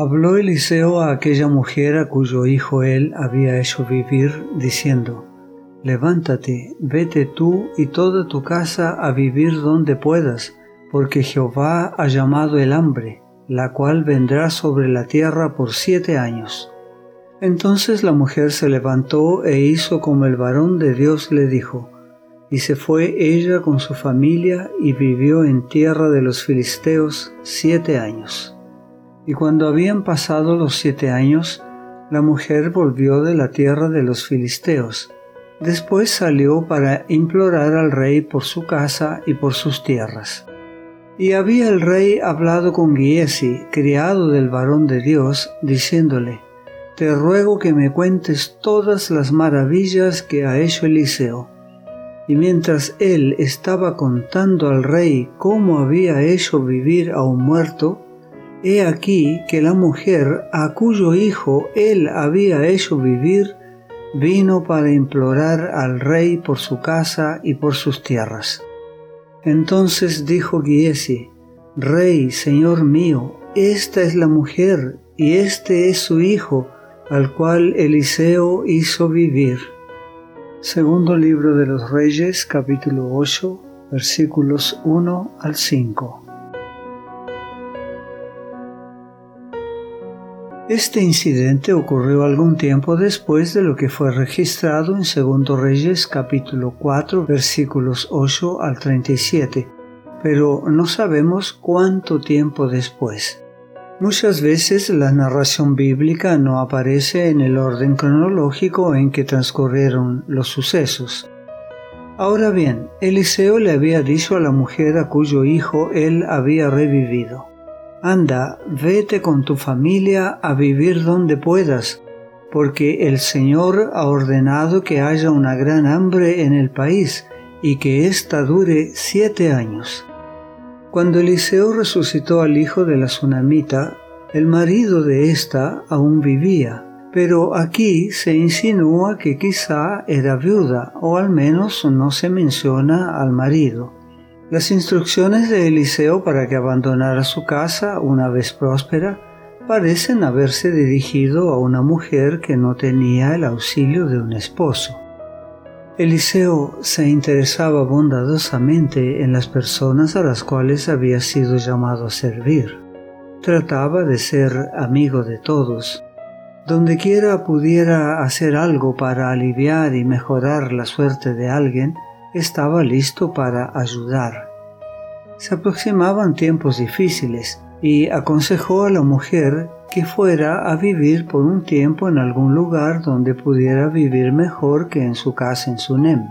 Habló Eliseo a aquella mujer a cuyo hijo él había hecho vivir, diciendo, Levántate, vete tú y toda tu casa a vivir donde puedas, porque Jehová ha llamado el hambre, la cual vendrá sobre la tierra por siete años. Entonces la mujer se levantó e hizo como el varón de Dios le dijo, y se fue ella con su familia y vivió en tierra de los filisteos siete años. Y cuando habían pasado los siete años, la mujer volvió de la tierra de los filisteos. Después salió para implorar al rey por su casa y por sus tierras. Y había el rey hablado con Giesi, criado del varón de Dios, diciéndole, Te ruego que me cuentes todas las maravillas que ha hecho Eliseo. Y mientras él estaba contando al rey cómo había hecho vivir a un muerto, He aquí que la mujer a cuyo hijo él había hecho vivir vino para implorar al rey por su casa y por sus tierras. Entonces dijo Giesi, Rey, Señor mío, esta es la mujer y este es su hijo, al cual Eliseo hizo vivir. Segundo libro de los Reyes, capítulo 8, versículos 1 al 5. Este incidente ocurrió algún tiempo después de lo que fue registrado en 2 Reyes capítulo 4 versículos 8 al 37, pero no sabemos cuánto tiempo después. Muchas veces la narración bíblica no aparece en el orden cronológico en que transcurrieron los sucesos. Ahora bien, Eliseo le había dicho a la mujer a cuyo hijo él había revivido, Anda, vete con tu familia a vivir donde puedas, porque el Señor ha ordenado que haya una gran hambre en el país y que ésta dure siete años. Cuando Eliseo resucitó al hijo de la tsunamita, el marido de ésta aún vivía, pero aquí se insinúa que quizá era viuda, o al menos no se menciona al marido. Las instrucciones de Eliseo para que abandonara su casa una vez próspera parecen haberse dirigido a una mujer que no tenía el auxilio de un esposo. Eliseo se interesaba bondadosamente en las personas a las cuales había sido llamado a servir. Trataba de ser amigo de todos. Donde quiera pudiera hacer algo para aliviar y mejorar la suerte de alguien, estaba listo para ayudar. Se aproximaban tiempos difíciles y aconsejó a la mujer que fuera a vivir por un tiempo en algún lugar donde pudiera vivir mejor que en su casa en Sunem.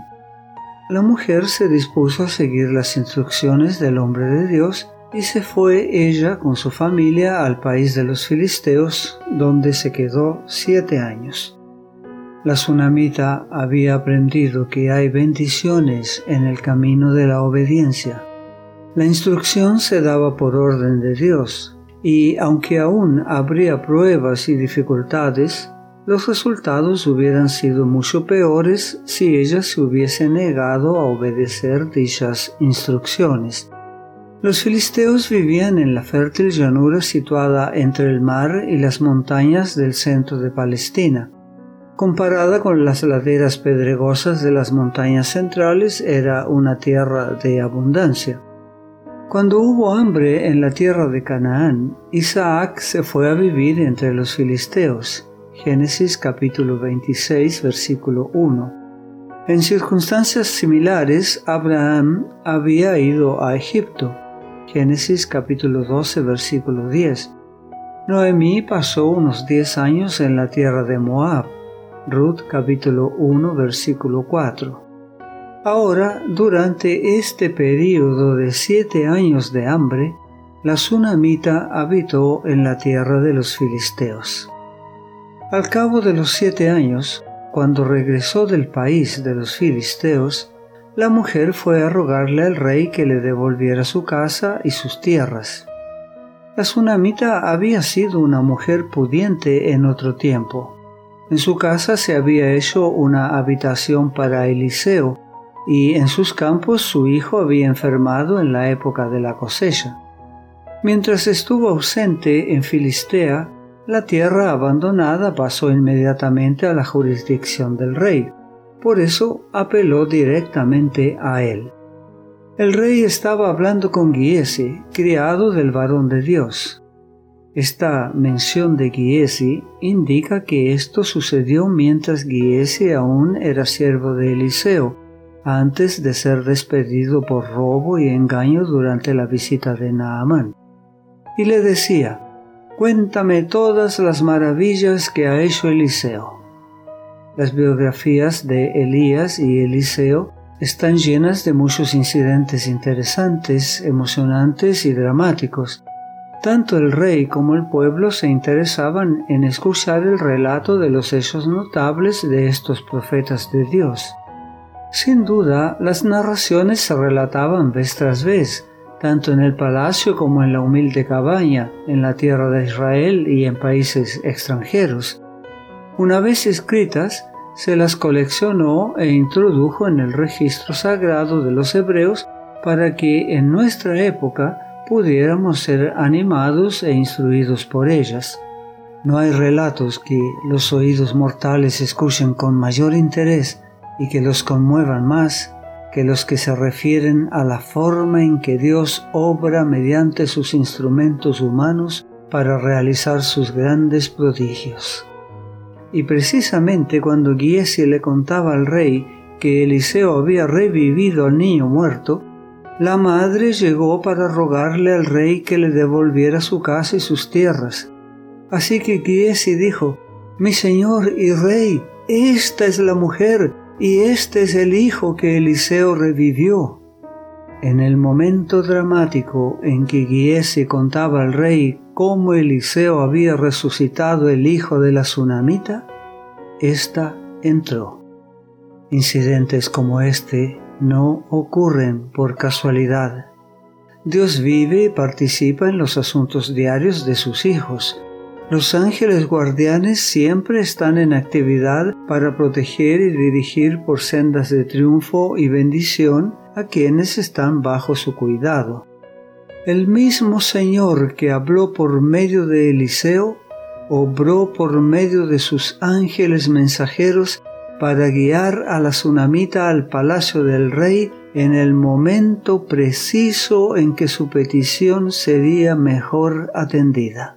La mujer se dispuso a seguir las instrucciones del hombre de Dios y se fue ella con su familia al país de los filisteos, donde se quedó siete años. La tsunamita había aprendido que hay bendiciones en el camino de la obediencia. La instrucción se daba por orden de Dios, y aunque aún habría pruebas y dificultades, los resultados hubieran sido mucho peores si ella se hubiese negado a obedecer dichas instrucciones. Los filisteos vivían en la fértil llanura situada entre el mar y las montañas del centro de Palestina. Comparada con las laderas pedregosas de las montañas centrales, era una tierra de abundancia. Cuando hubo hambre en la tierra de Canaán, Isaac se fue a vivir entre los filisteos. Génesis capítulo 26 versículo 1. En circunstancias similares, Abraham había ido a Egipto. Génesis capítulo 12 versículo 10. Noemí pasó unos 10 años en la tierra de Moab. Ruth capítulo 1 versículo 4. Ahora, durante este período de siete años de hambre, la tsunamita habitó en la tierra de los filisteos. Al cabo de los siete años, cuando regresó del país de los filisteos, la mujer fue a rogarle al rey que le devolviera su casa y sus tierras. La tsunamita había sido una mujer pudiente en otro tiempo, en su casa se había hecho una habitación para Eliseo, y en sus campos su hijo había enfermado en la época de la cosecha. Mientras estuvo ausente en Filistea, la tierra abandonada pasó inmediatamente a la jurisdicción del rey. Por eso apeló directamente a él. El rey estaba hablando con Giesi, criado del varón de Dios. Esta mención de Giesi indica que esto sucedió mientras Giesi aún era siervo de Eliseo, antes de ser despedido por robo y engaño durante la visita de Naamán. Y le decía, Cuéntame todas las maravillas que ha hecho Eliseo. Las biografías de Elías y Eliseo están llenas de muchos incidentes interesantes, emocionantes y dramáticos. Tanto el rey como el pueblo se interesaban en escuchar el relato de los hechos notables de estos profetas de Dios. Sin duda, las narraciones se relataban vez tras vez, tanto en el palacio como en la humilde cabaña, en la tierra de Israel y en países extranjeros. Una vez escritas, se las coleccionó e introdujo en el registro sagrado de los hebreos para que en nuestra época pudiéramos ser animados e instruidos por ellas. No hay relatos que los oídos mortales escuchen con mayor interés y que los conmuevan más que los que se refieren a la forma en que Dios obra mediante sus instrumentos humanos para realizar sus grandes prodigios. Y precisamente cuando Giesi le contaba al rey que Eliseo había revivido al niño muerto, la madre llegó para rogarle al rey que le devolviera su casa y sus tierras. Así que Giesi dijo, Mi señor y rey, esta es la mujer, y este es el hijo que Eliseo revivió. En el momento dramático en que Giesi contaba al rey cómo Eliseo había resucitado el hijo de la tsunamita, ésta entró. Incidentes como este no ocurren por casualidad. Dios vive y participa en los asuntos diarios de sus hijos. Los ángeles guardianes siempre están en actividad para proteger y dirigir por sendas de triunfo y bendición a quienes están bajo su cuidado. El mismo Señor que habló por medio de Eliseo, obró por medio de sus ángeles mensajeros para guiar a la tsunamita al palacio del rey en el momento preciso en que su petición sería mejor atendida.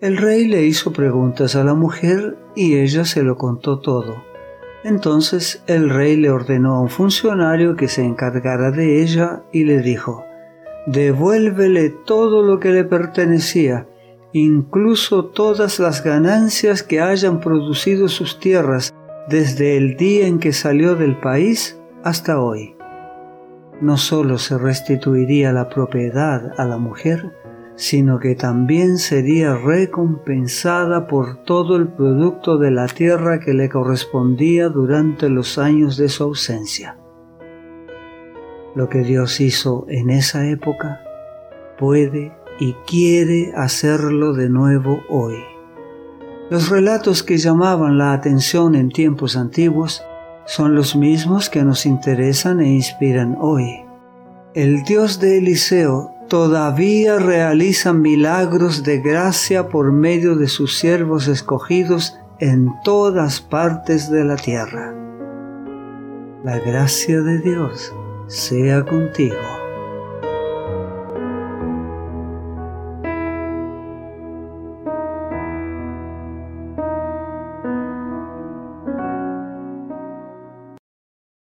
El rey le hizo preguntas a la mujer y ella se lo contó todo. Entonces el rey le ordenó a un funcionario que se encargara de ella y le dijo, devuélvele todo lo que le pertenecía, incluso todas las ganancias que hayan producido sus tierras, desde el día en que salió del país hasta hoy. No sólo se restituiría la propiedad a la mujer, sino que también sería recompensada por todo el producto de la tierra que le correspondía durante los años de su ausencia. Lo que Dios hizo en esa época puede y quiere hacerlo de nuevo hoy. Los relatos que llamaban la atención en tiempos antiguos son los mismos que nos interesan e inspiran hoy. El Dios de Eliseo todavía realiza milagros de gracia por medio de sus siervos escogidos en todas partes de la tierra. La gracia de Dios sea contigo.